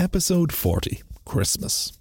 episode 40 Christmas.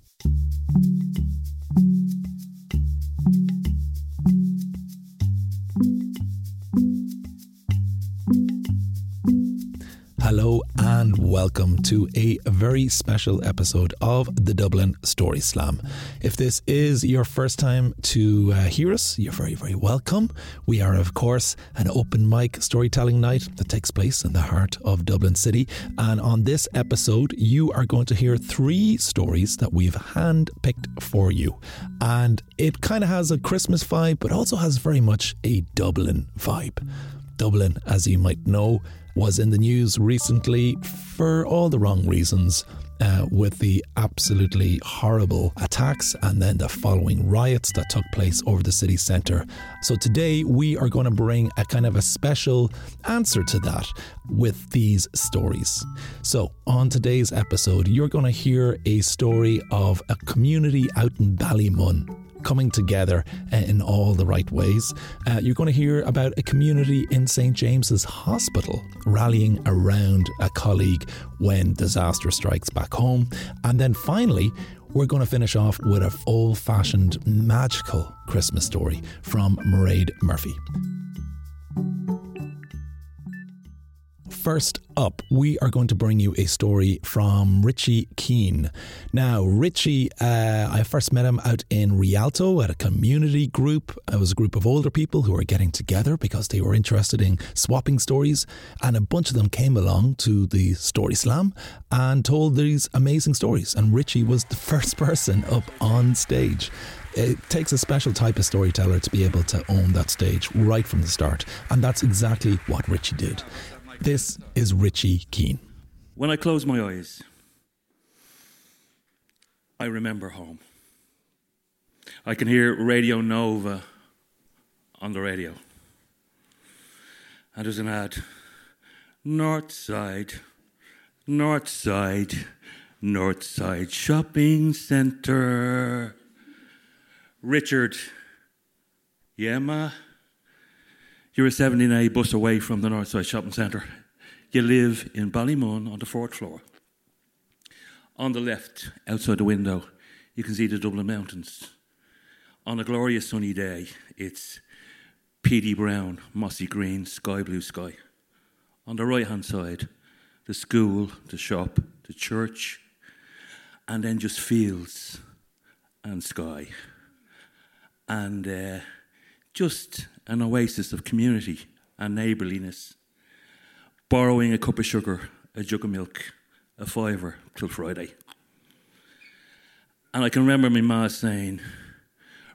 Hello and welcome to a very special episode of the Dublin Story Slam. If this is your first time to uh, hear us, you're very, very welcome. We are, of course, an open mic storytelling night that takes place in the heart of Dublin City. And on this episode, you are going to hear three stories that we've handpicked for you. And it kind of has a Christmas vibe, but also has very much a Dublin vibe. Dublin, as you might know, was in the news recently for all the wrong reasons. Uh, with the absolutely horrible attacks and then the following riots that took place over the city centre. So, today we are going to bring a kind of a special answer to that with these stories. So, on today's episode, you're going to hear a story of a community out in Ballymun coming together in all the right ways. Uh, you're going to hear about a community in St. James's Hospital rallying around a colleague when disaster strikes back home. And then finally, we're going to finish off with an old fashioned magical Christmas story from Mairead Murphy. First up, we are going to bring you a story from Richie Keane. Now, Richie, uh, I first met him out in Rialto at a community group. It was a group of older people who were getting together because they were interested in swapping stories, and a bunch of them came along to the Story Slam and told these amazing stories. And Richie was the first person up on stage it takes a special type of storyteller to be able to own that stage right from the start. And that's exactly what Richie did. This is Richie Keane. When I close my eyes, I remember home. I can hear Radio Nova on the radio. And there's an ad North Side, North Side, North Side Shopping Centre. Richard, yeah, ma? You're a 17A bus away from the Northside Shopping Centre. You live in Ballymun on the fourth floor. On the left, outside the window, you can see the Dublin Mountains. On a glorious sunny day, it's peaty brown, mossy green, sky blue sky. On the right hand side, the school, the shop, the church, and then just fields and sky. And uh, just an oasis of community and neighbourliness. Borrowing a cup of sugar, a jug of milk, a fiver till Friday. And I can remember my ma saying,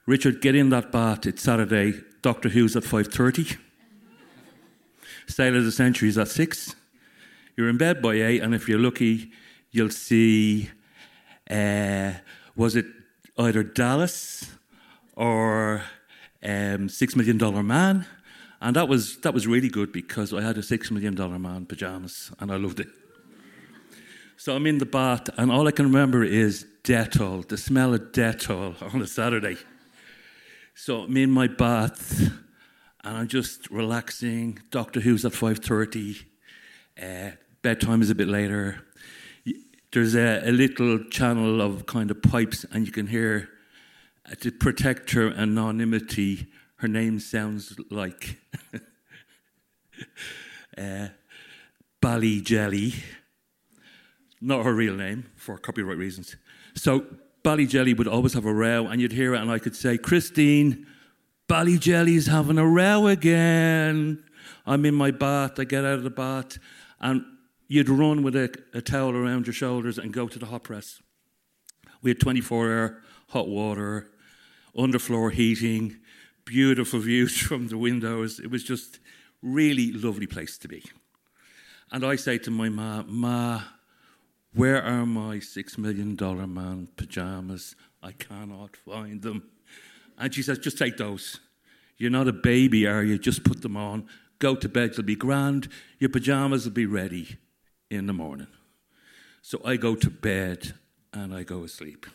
Richard, get in that bath. It's Saturday. Doctor Who's at 5.30. Style of the Century is at 6. You're in bed by 8, and if you're lucky, you'll see, uh, was it either Dallas or um, Six Million Dollar Man. And that was, that was really good because I had a Six Million Dollar Man pajamas and I loved it. So I'm in the bath and all I can remember is Dettol, the smell of Dettol on a Saturday. So I'm in my bath and I'm just relaxing. Doctor Who's at 5.30. Uh, bedtime is a bit later. There's a, a little channel of kind of pipes and you can hear to protect her anonymity, her name sounds like uh, Jelly. Not her real name for copyright reasons. So Bally Jelly would always have a row, and you'd hear it, and I could say, Christine, Bally Jelly's having a row again. I'm in my bath, I get out of the bath, and you'd run with a, a towel around your shoulders and go to the hot press. We had 24 hour hot water, underfloor heating, beautiful views from the windows. It was just really lovely place to be. And I say to my ma, Ma, where are my six million dollar man pajamas? I cannot find them. And she says, just take those. You're not a baby, are you? Just put them on. Go to bed, you'll be grand. Your pajamas will be ready in the morning. So I go to bed and I go asleep.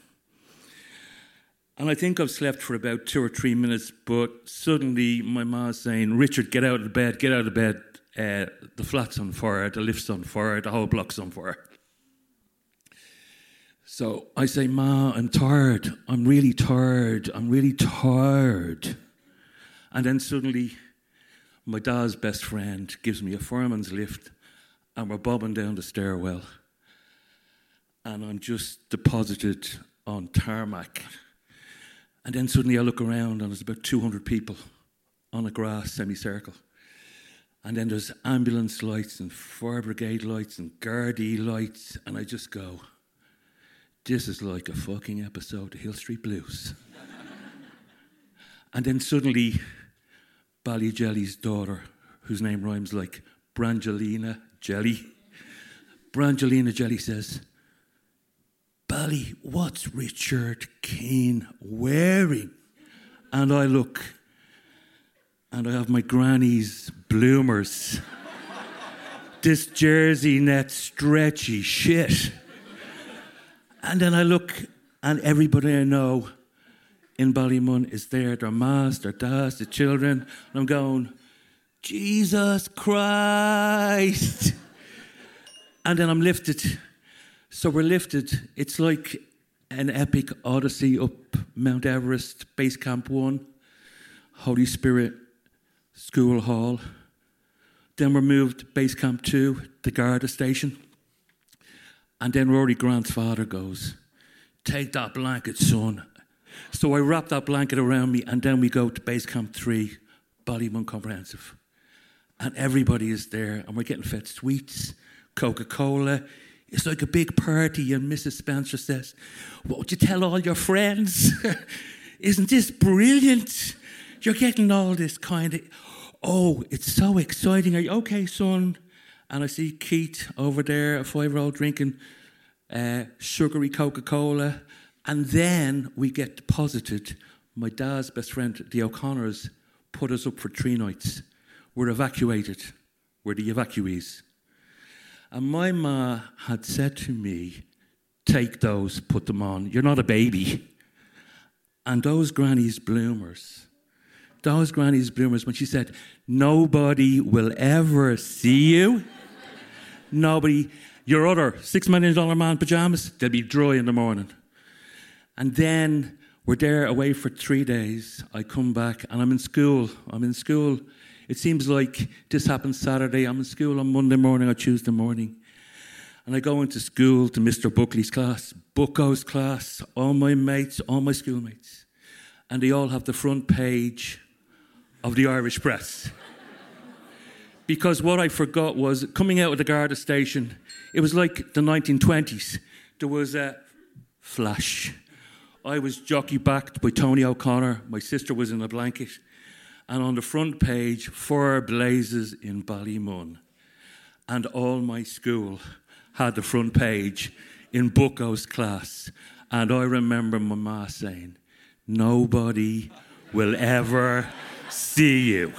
And I think I've slept for about two or three minutes, but suddenly my ma's saying, Richard, get out of bed, get out of bed. Uh, the flat's on fire, the lift's on fire, the whole block's on fire. So I say, Ma, I'm tired. I'm really tired. I'm really tired. And then suddenly, my dad's best friend gives me a fireman's lift, and we're bobbing down the stairwell. And I'm just deposited on tarmac. And then suddenly I look around, and there's about 200 people on a grass semicircle. And then there's ambulance lights and fire brigade lights and Gardaí lights, and I just go, this is like a fucking episode of Hill Street Blues. and then suddenly, Bally Ballyjelly's daughter, whose name rhymes like Brangelina Jelly, Brangelina Jelly says, Bally, what's Richard Keane wearing? And I look, and I have my granny's bloomers. this jersey net stretchy shit. And then I look, and everybody I know in Ballymun is there their mas, their dads, the children. And I'm going, Jesus Christ. and then I'm lifted. So we're lifted. It's like an epic odyssey up Mount Everest, Base Camp 1, Holy Spirit School Hall. Then we're moved to Base Camp 2, the Garda station. And then Rory Grant's father goes, Take that blanket, son. So I wrap that blanket around me, and then we go to Base Camp 3, Ballymun Comprehensive. And everybody is there, and we're getting fed sweets, Coca Cola. It's like a big party, and Mrs. Spencer says, Won't you tell all your friends? Isn't this brilliant? You're getting all this kind of, oh, it's so exciting. Are you okay, son? and I see Keith over there, a five year old, drinking uh, sugary Coca Cola. And then we get deposited. My dad's best friend, the O'Connors, put us up for three nights. We're evacuated. We're the evacuees. And my ma had said to me, Take those, put them on. You're not a baby. And those granny's bloomers, those granny's bloomers, when she said, Nobody will ever see you. Nobody, your other six million dollar man pajamas, they'll be dry in the morning. And then we're there away for three days. I come back and I'm in school. I'm in school. It seems like this happened Saturday. I'm in school on Monday morning or Tuesday morning. And I go into school to Mr. Buckley's class, Bucko's class, all my mates, all my schoolmates. And they all have the front page of the Irish press because what I forgot was coming out of the Garda station, it was like the 1920s. There was a flash. I was jockey backed by Tony O'Connor. My sister was in a blanket. And on the front page, four blazes in Ballymun. And all my school had the front page in Bucko's class. And I remember my ma saying, Nobody will ever see you.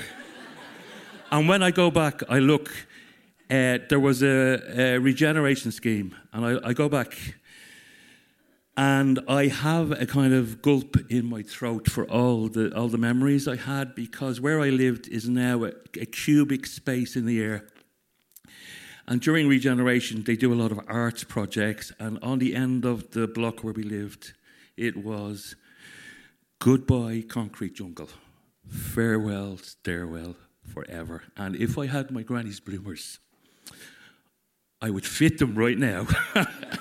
And when I go back, I look, uh, there was a, a, regeneration scheme, and I, I, go back and I have a kind of gulp in my throat for all the, all the memories I had because where I lived is now a, a cubic space in the air. And during regeneration, they do a lot of arts projects, and on the end of the block where we lived, it was goodbye concrete jungle, farewell stairwell, forever. And if I had my granny's bloomers, I would fit them right now.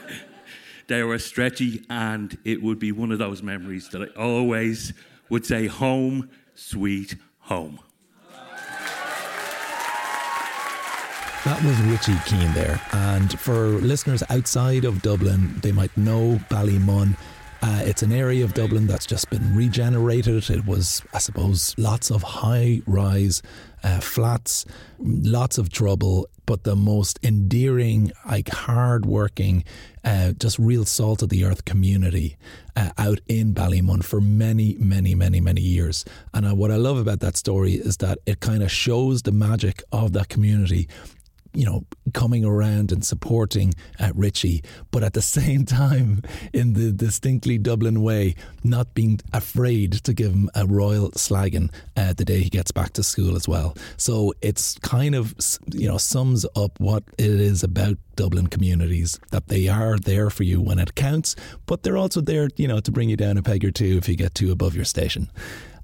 they were stretchy, and it would be one of those memories that I always would say, Home, sweet home. That was Richie Keane there. And for listeners outside of Dublin, they might know Ballymun uh, it's an area of Dublin that's just been regenerated. It was, I suppose, lots of high rise uh, flats, lots of trouble, but the most endearing, like hard working, uh, just real salt of the earth community uh, out in Ballymun for many, many, many, many years. And uh, what I love about that story is that it kind of shows the magic of that community you know, coming around and supporting uh, Richie, but at the same time, in the distinctly Dublin way, not being afraid to give him a royal slagging uh, the day he gets back to school as well. So it's kind of, you know, sums up what it is about Dublin communities that they are there for you when it counts, but they're also there, you know, to bring you down a peg or two if you get too above your station.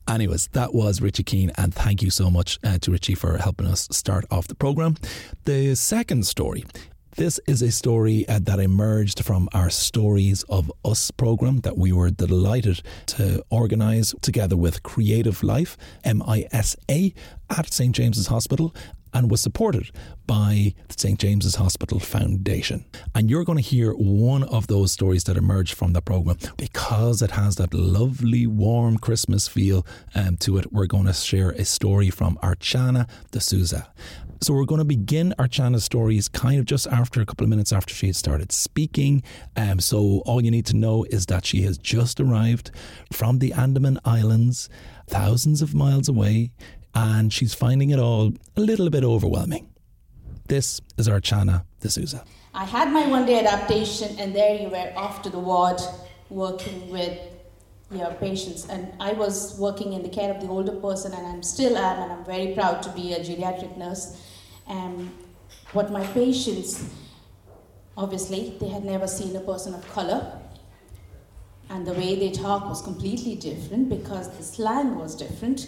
Anyways, that was Richie Keane, and thank you so much uh, to Richie for helping us start off the programme. The second story this is a story uh, that emerged from our Stories of Us program that we were delighted to organise together with Creative Life, MISA, at St James's Hospital and was supported by the St. James's Hospital Foundation. And you're going to hear one of those stories that emerged from the programme because it has that lovely, warm Christmas feel um, to it. We're going to share a story from Archana D'Souza. So we're going to begin Archana's stories kind of just after a couple of minutes after she had started speaking. Um, so all you need to know is that she has just arrived from the Andaman Islands, thousands of miles away and she's finding it all a little bit overwhelming. This is Archana D'Souza. I had my one day adaptation, and there you were off to the ward working with your patients. And I was working in the care of the older person, and I'm still am, and I'm very proud to be a geriatric nurse. Um, and what my patients, obviously, they had never seen a person of color. And the way they talk was completely different because the slang was different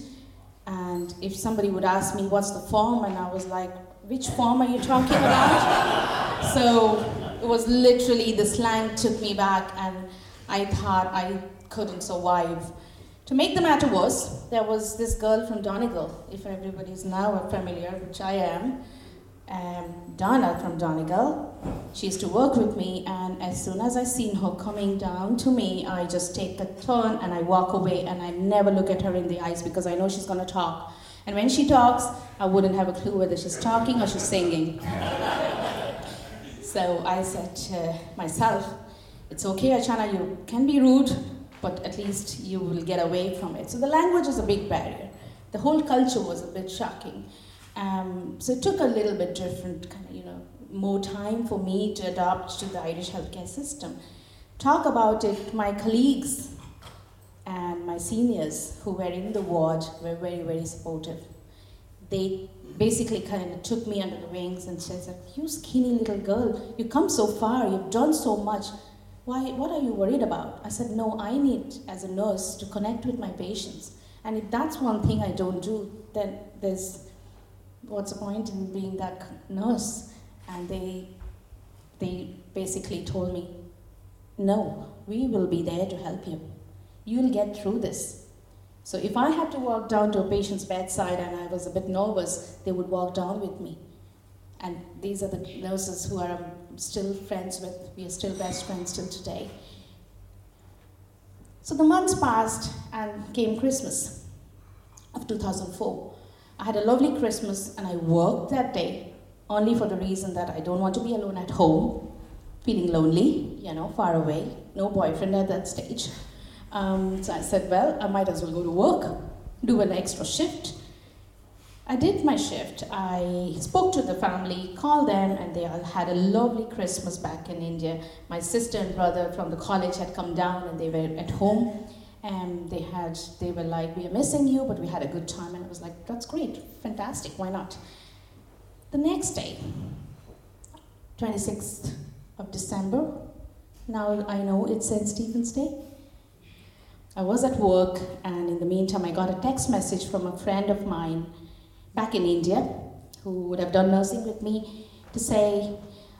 and if somebody would ask me, what's the form? And I was like, which form are you talking about? so it was literally the slang took me back, and I thought I couldn't survive. To make the matter worse, there was this girl from Donegal, if everybody's now familiar, which I am um, Donna from Donegal. She used to work with me, and as soon as I seen her coming down to me, I just take a turn and I walk away, and I never look at her in the eyes because I know she's gonna talk. And when she talks, I wouldn't have a clue whether she's talking or she's singing. so I said to myself, "It's okay, Archana. You can be rude, but at least you will get away from it." So the language is a big barrier. The whole culture was a bit shocking. Um, so it took a little bit different, kind of, you know, more time for me to adapt to the Irish healthcare system. Talk about it, my colleagues and my seniors who were in the ward were very, very supportive. They basically kind of took me under the wings and said, You skinny little girl, you come so far, you've done so much. Why, what are you worried about? I said, No, I need, as a nurse, to connect with my patients. And if that's one thing I don't do, then there's what's the point in being that nurse? And they, they basically told me, no, we will be there to help you. You'll get through this. So if I had to walk down to a patient's bedside and I was a bit nervous, they would walk down with me. And these are the nurses who are still friends with. We are still best friends till today. So the months passed and came Christmas of 2004. I had a lovely Christmas and I worked that day only for the reason that I don't want to be alone at home, feeling lonely, you know, far away, no boyfriend at that stage. Um, so I said, well, I might as well go to work, do an extra shift. I did my shift. I spoke to the family, called them, and they all had a lovely Christmas back in India. My sister and brother from the college had come down and they were at home and they had they were like we are missing you but we had a good time and i was like that's great fantastic why not? The next day 26th of december now i know it's st stephen's day i was at work and in the meantime i got a text message from a friend of mine back in india who would have done nursing with me to say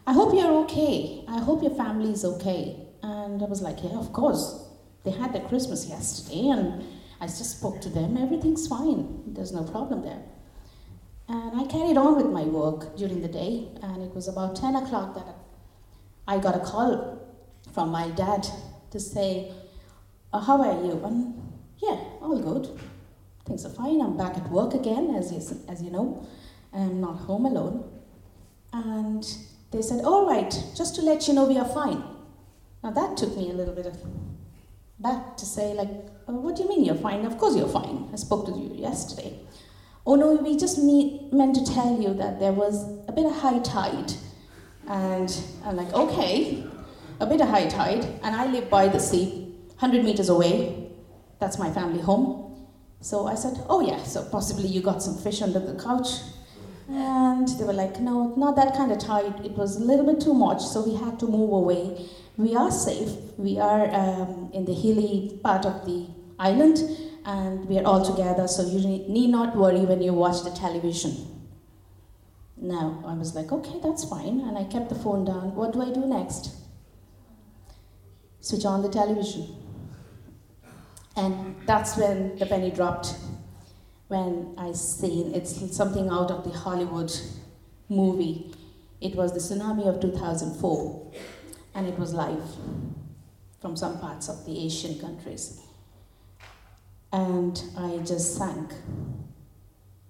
i hope you're okay. I hope your family is okay. And i was like yeah of course they had their Christmas yesterday, and I just spoke to them. Everything's fine. There's no problem there. And I carried on with my work during the day, and it was about 10 o'clock that I got a call from my dad to say, oh, How are you? And yeah, all good. Things are fine. I'm back at work again, as you, as you know. I'm not home alone. And they said, All right, just to let you know, we are fine. Now that took me a little bit of back to say, like, oh, what do you mean you're fine? Of course you're fine. I spoke to you yesterday. Oh no, we just need, meant to tell you that there was a bit of high tide. And I'm like, okay, a bit of high tide. And I live by the sea, 100 meters away. That's my family home. So I said, oh yeah, so possibly you got some fish under the couch. And they were like, no, not that kind of tide. It was a little bit too much, so we had to move away. We are safe. We are um, in the hilly part of the island, and we are all together, so you need not worry when you watch the television. Now, I was like, okay, that's fine, and I kept the phone down. What do I do next? Switch on the television. And that's when the penny dropped when I seen it's something out of the Hollywood movie. It was the tsunami of 2004, and it was live from some parts of the Asian countries. And I just sank.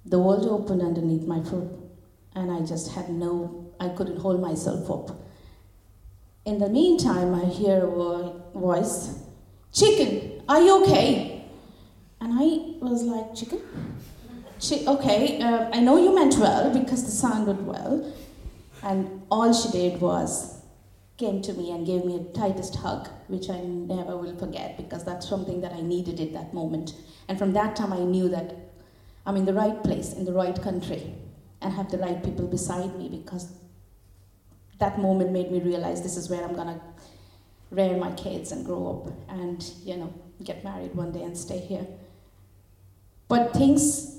The world opened underneath my foot, and I just had no, I couldn't hold myself up. In the meantime, I hear a voice Chicken, are you okay? And I was like, chicken? She, okay, uh, I know you meant well because the sound sounded well. And all she did was came to me and gave me a tightest hug, which I never will forget because that's something that I needed at that moment. And from that time, I knew that I'm in the right place, in the right country, and have the right people beside me because that moment made me realize this is where I'm gonna rear my kids and grow up and, you know, get married one day and stay here. But things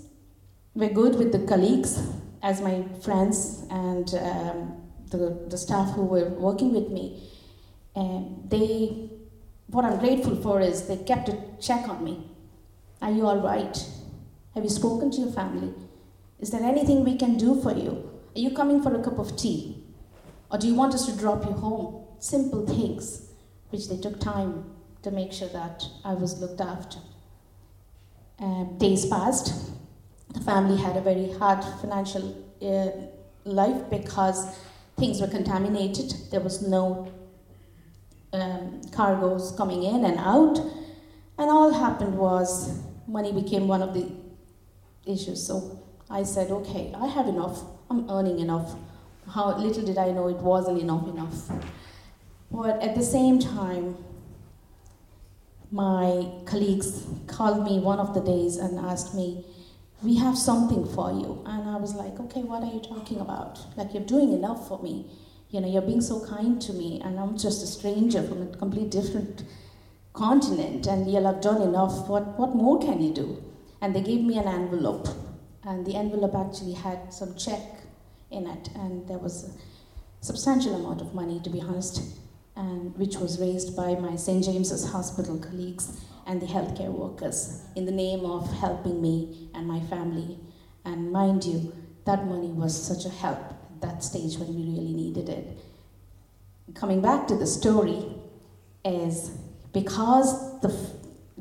were good with the colleagues, as my friends and um, the, the staff who were working with me. And they, what I'm grateful for is they kept a check on me. Are you all right? Have you spoken to your family? Is there anything we can do for you? Are you coming for a cup of tea? Or do you want us to drop you home? Simple things, which they took time to make sure that I was looked after. Uh, days passed. The family had a very hard financial uh, life because things were contaminated. There was no um, cargoes coming in and out. And all happened was money became one of the issues. So I said, okay, I have enough. I'm earning enough. How little did I know it wasn't enough enough. But at the same time, my colleagues called me one of the days and asked me, We have something for you. And I was like, Okay, what are you talking about? Like, you're doing enough for me. You know, you're being so kind to me, and I'm just a stranger from a complete different continent, and you'll have done enough. What, what more can you do? And they gave me an envelope, and the envelope actually had some check in it, and there was a substantial amount of money, to be honest and which was raised by my St. James's Hospital colleagues and the healthcare workers in the name of helping me and my family. And mind you, that money was such a help at that stage when we really needed it. Coming back to the story, is because the,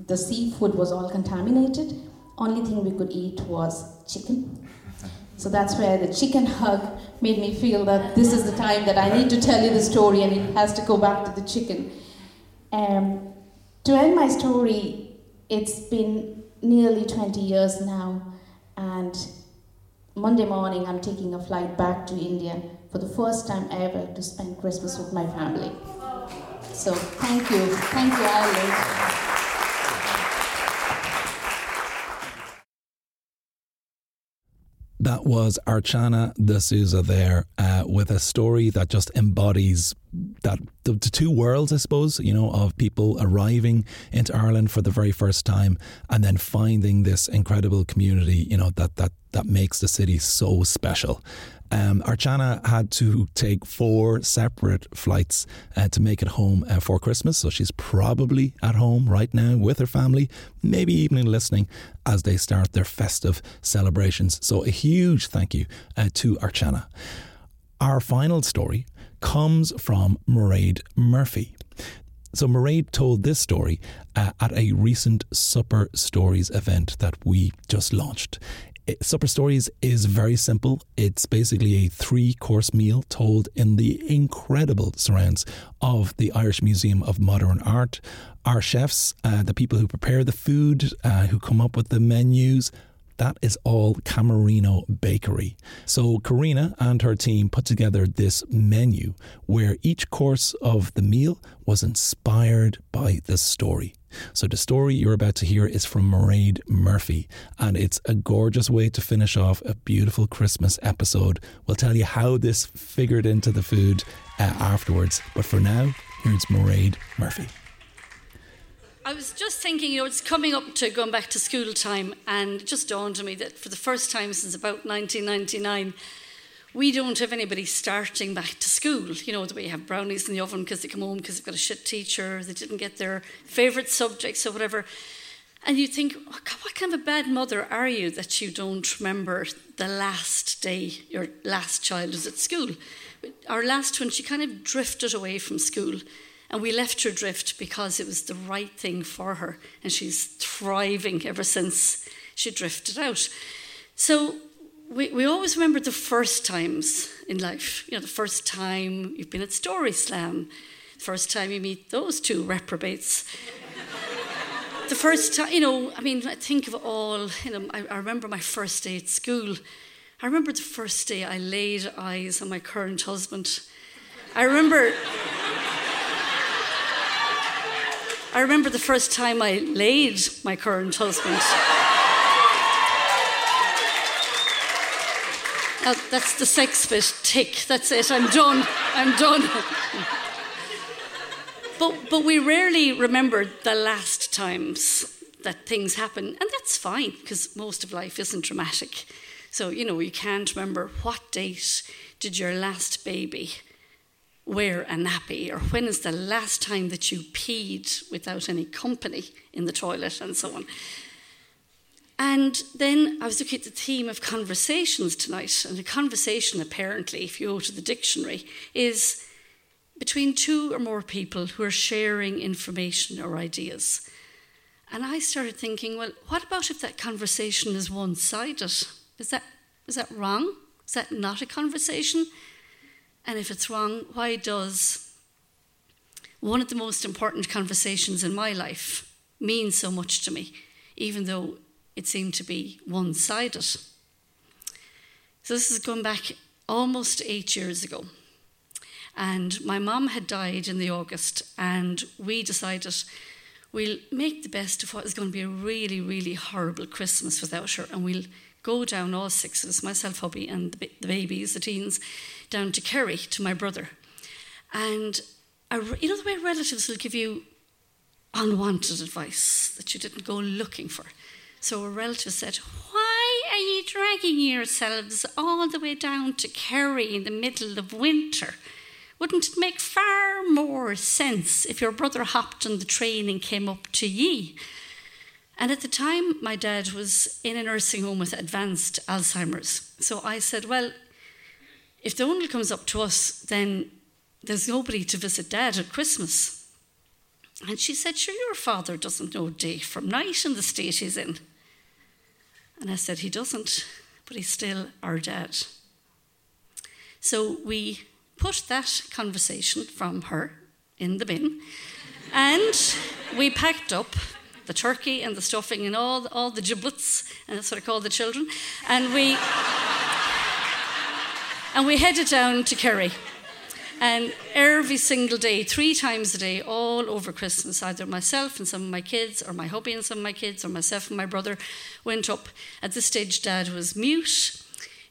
the seafood was all contaminated, only thing we could eat was chicken so that's where the chicken hug made me feel that this is the time that I need to tell you the story and it has to go back to the chicken. Um, to end my story, it's been nearly 20 years now, and Monday morning I'm taking a flight back to India for the first time ever to spend Christmas with my family. So thank you. Thank you, Ireland. That was Archana D'Souza there uh, with a story that just embodies that the, the, two worlds, I suppose, you know, of people arriving into Ireland for the very first time and then finding this incredible community, you know, that that that makes the city so special. Um, Archana had to take four separate flights uh, to make it home uh, for Christmas. So she's probably at home right now with her family, maybe even listening as they start their festive celebrations. So a huge thank you uh, to Archana. Our final story comes from Mairead Murphy. So Mairead told this story uh, at a recent Supper Stories event that we just launched. Supper Stories is very simple. It's basically a three course meal told in the incredible surrounds of the Irish Museum of Modern Art. Our chefs, uh, the people who prepare the food, uh, who come up with the menus, That is all Camerino Bakery. So Karina and her team put together this menu where each course of the meal was inspired by the story. So, the story you're about to hear is from Mairead Murphy, and it's a gorgeous way to finish off a beautiful Christmas episode. We'll tell you how this figured into the food uh, afterwards, but for now, here's Mairead Murphy. I was just thinking, you know, it's coming up to going back to school time, and it just dawned on me that for the first time since about 1999, we don't have anybody starting back to school. You know, you have brownies in the oven because they come home because they've got a shit teacher, they didn't get their favourite subjects or whatever. And you think, oh, God, what kind of a bad mother are you that you don't remember the last day your last child was at school? Our last one, she kind of drifted away from school. And we left her drift because it was the right thing for her. And she's thriving ever since she drifted out. So we, we always remember the first times in life. You know, the first time you've been at Story Slam, the first time you meet those two reprobates. the first time, you know, I mean, I think of all, you know, I, I remember my first day at school. I remember the first day I laid eyes on my current husband. I remember. I remember the first time I laid my current husband. Uh, that's the sex bit. Tick. That's it. I'm done. I'm done. but but we rarely remember the last times that things happen, and that's fine because most of life isn't dramatic. So you know you can't remember what date did your last baby wear a nappy, or when is the last time that you peed without any company in the toilet, and so on. And then I was looking at the theme of conversations tonight, and a conversation, apparently, if you go to the dictionary, is between two or more people who are sharing information or ideas. And I started thinking, well, what about if that conversation is one sided? Is that, is that wrong? Is that not a conversation? And if it's wrong, why does one of the most important conversations in my life mean so much to me, even though it seemed to be one sided. So, this is going back almost eight years ago. And my mum had died in the August, and we decided we'll make the best of what is going to be a really, really horrible Christmas without her, and we'll go down all six of us, myself, hubby, and the, babies, the teens, down to Kerry to my brother. And you know the way relatives will give you unwanted advice that you didn't go looking for. So a relative said, Why are you dragging yourselves all the way down to Kerry in the middle of winter? Wouldn't it make far more sense if your brother hopped on the train and came up to ye? And at the time, my dad was in a nursing home with advanced Alzheimer's. So I said, Well, if the only comes up to us, then there's nobody to visit dad at Christmas. And she said, Sure, your father doesn't know day from night in the state he's in. And I said, He doesn't, but he's still our dad. So we put that conversation from her in the bin and we packed up the turkey and the stuffing and all, all the giblets, and that's what I call the children, and we, and we headed down to Kerry. And every single day, three times a day, all over Christmas, either myself and some of my kids, or my hubby and some of my kids, or myself and my brother went up. At this stage, Dad was mute.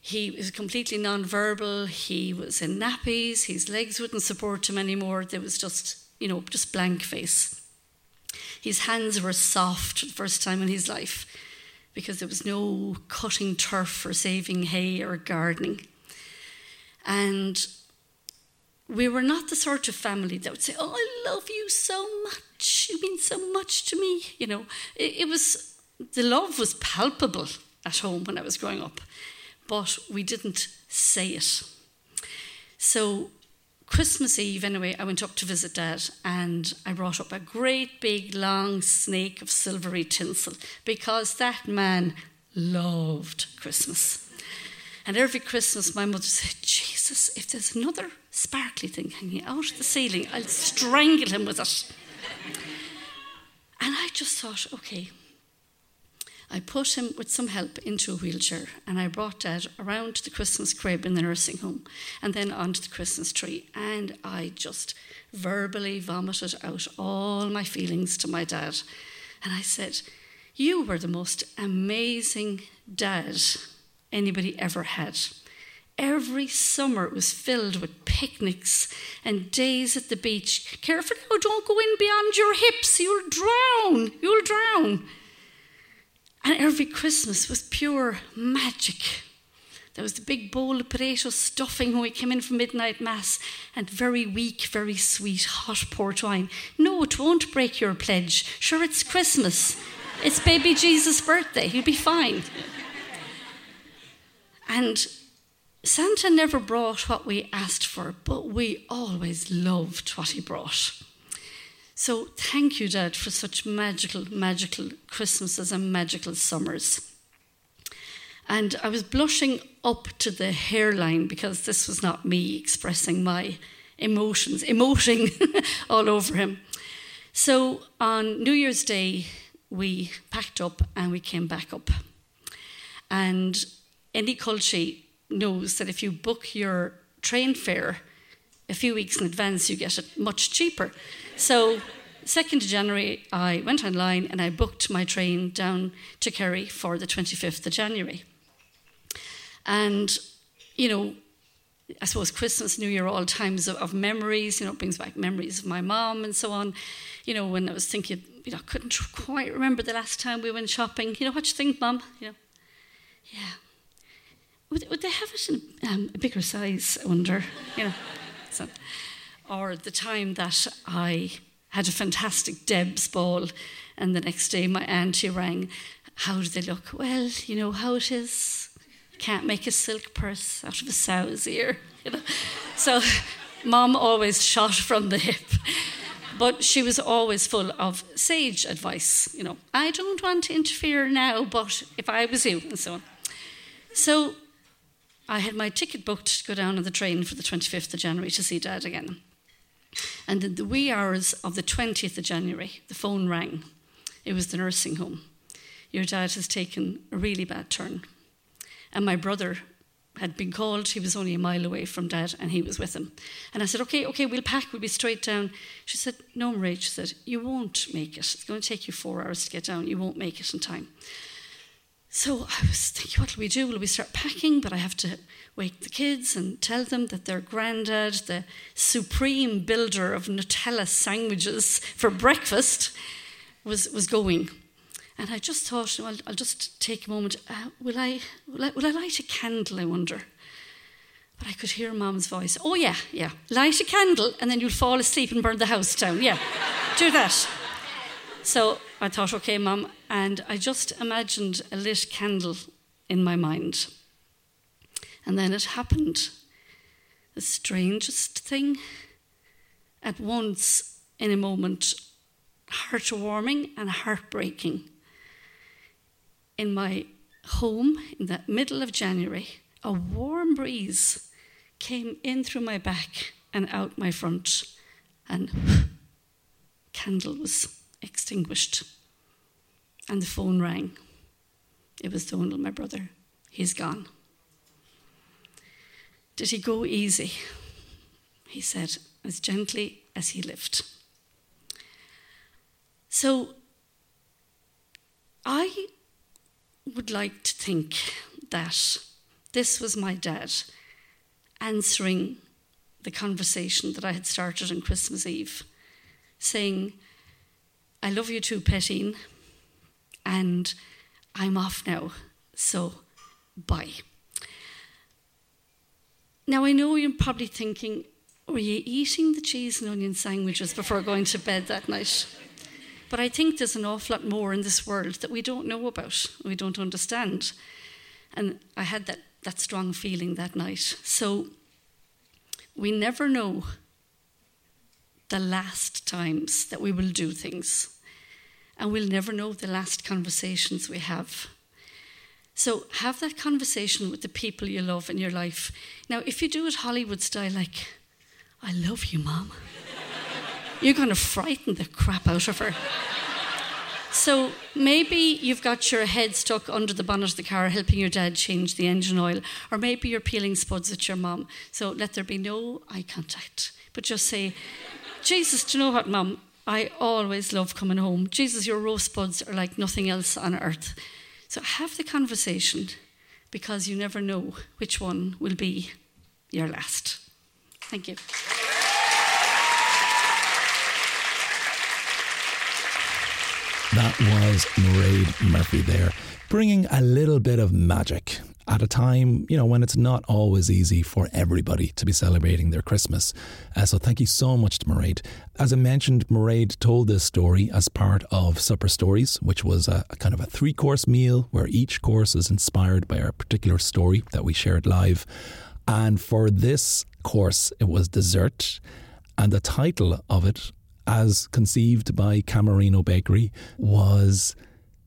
He was completely non-verbal. He was in nappies. His legs wouldn't support him anymore. There was just, you know, just blank face. His hands were soft for the first time in his life because there was no cutting turf or saving hay or gardening. And we were not the sort of family that would say, Oh, I love you so much. You mean so much to me. You know, it, it, was, the love was palpable at home when I was growing up, but we didn't say it. So, Christmas Eve, anyway, I went up to visit Dad and I brought up a great big long snake of silvery tinsel because that man loved Christmas. And every Christmas, my mother said, Jesus, if there's another sparkly thing hanging out of the ceiling, I'll strangle him with it. And I just thought, okay, I put him with some help into a wheelchair and I brought Dad around to the Christmas crib in the nursing home and then onto the Christmas tree. And I just verbally vomited out all my feelings to my dad. And I said, You were the most amazing dad anybody ever had. Every summer it was filled with picnics and days at the beach. Careful now, don't go in beyond your hips, you'll drown, you'll drown. And every Christmas was pure magic. There was the big bowl of potato stuffing when we came in from midnight mass, and very weak, very sweet hot port wine. No, it won't break your pledge. Sure, it's Christmas. It's baby Jesus' birthday. You'll be fine. And Santa never brought what we asked for, but we always loved what he brought. So thank you, Dad, for such magical, magical Christmases and magical summers. And I was blushing up to the hairline because this was not me expressing my emotions, emoting all over him. So on New Year's Day, we packed up and we came back up. And any culture knows that if you book your train fare a few weeks in advance, you get it much cheaper. So, 2nd of January, I went online and I booked my train down to Kerry for the 25th of January. And, you know, I suppose Christmas, New Year, all times of, of, memories, you know, brings back memories of my mom and so on. You know, when I was thinking, you know, I couldn't quite remember the last time we went shopping. You know, what you think, mom? You know, yeah. Would, would they have it in um, a bigger size, I wonder? You know, so, or the time that I had a fantastic Deb's ball, and the next day my auntie rang. How do they look? Well, you know how it is. Can't make a silk purse out of a sow's ear. You know? So, mom always shot from the hip. But she was always full of sage advice. You know, I don't want to interfere now, but if I was you, and so on. So I had my ticket booked to go down on the train for the 25th of January to see Dad again. And in the wee hours of the 20th of January, the phone rang. It was the nursing home. Your dad has taken a really bad turn. And my brother had been called. He was only a mile away from dad, and he was with him. And I said, Okay, okay, we'll pack, we'll be straight down. She said, No, Marie, she said, You won't make it. It's going to take you four hours to get down. You won't make it in time. So I was thinking, what will we do? Will we start packing? But I have to wake the kids and tell them that their granddad, the supreme builder of Nutella sandwiches for breakfast, was, was going. And I just thought, well, I'll just take a moment. Uh, will, I, will, I, will I light a candle, I wonder? But I could hear Mom's voice. Oh, yeah, yeah. Light a candle and then you'll fall asleep and burn the house down. Yeah, do that. So I thought, okay, Mum. And I just imagined a lit candle in my mind. And then it happened. The strangest thing. At once, in a moment, heartwarming and heartbreaking. In my home, in the middle of January, a warm breeze came in through my back and out my front, and candle was extinguished. And the phone rang. It was Donald, my brother. He's gone. Did he go easy? He said, as gently as he lived. So I would like to think that this was my dad answering the conversation that I had started on Christmas Eve, saying, I love you too, Pettine, and I'm off now, so bye. Now, I know you're probably thinking, were you eating the cheese and onion sandwiches before going to bed that night? But I think there's an awful lot more in this world that we don't know about, we don't understand. And I had that, that strong feeling that night. So we never know the last times that we will do things. And we'll never know the last conversations we have. So have that conversation with the people you love in your life. Now, if you do it Hollywood style, like, I love you, Mom, you're going to frighten the crap out of her. So maybe you've got your head stuck under the bonnet of the car helping your dad change the engine oil, or maybe you're peeling spuds at your mum. So let there be no eye contact, but just say, Jesus, do you know what, mum? I always love coming home. Jesus, your roast spuds are like nothing else on earth. So have the conversation because you never know which one will be your last. Thank you. That was Mairead Murphy there, bringing a little bit of magic at a time, you know, when it's not always easy for everybody to be celebrating their Christmas. Uh, so thank you so much to Mairead. As I mentioned, Mairead told this story as part of Supper Stories, which was a, a kind of a three course meal where each course is inspired by a particular story that we shared live. And for this course, it was dessert. And the title of it as conceived by Camerino Bakery, was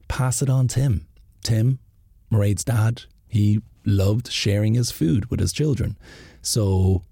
Pass It On Tim. Tim, Mairead's dad, he loved sharing his food with his children. So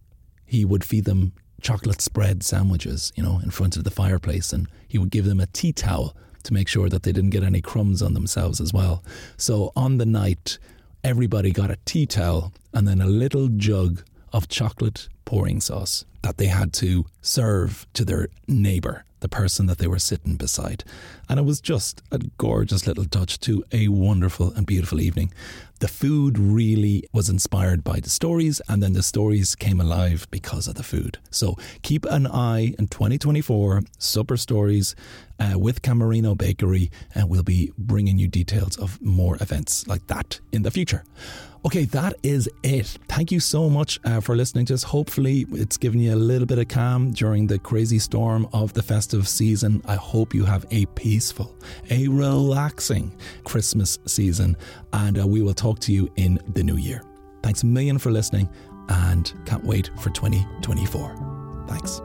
he would feed them chocolate spread sandwiches, you know, in front of the fireplace, and he would give them a tea towel to make sure that they didn't get any crumbs on themselves as well. So on the night, everybody got a tea towel and then a little jug of chocolate pouring sauce that they had to serve to their neighbour, the person that they were sitting beside. And it was just a gorgeous little touch to a wonderful and beautiful evening. The food really was inspired by the stories, and then the stories came alive because of the food. So keep an eye in 2024, Supper Stories uh, with Camerino Bakery, and we'll be bringing you details of more events like that in the future. Okay, that is it. Thank you so much uh, for listening to us. Hopefully, it's given you a little bit of calm during the crazy storm of the festive season. I hope you have a peaceful, a relaxing Christmas season, and uh, we will talk to you in the new year. Thanks a million for listening, and can't wait for 2024. Thanks.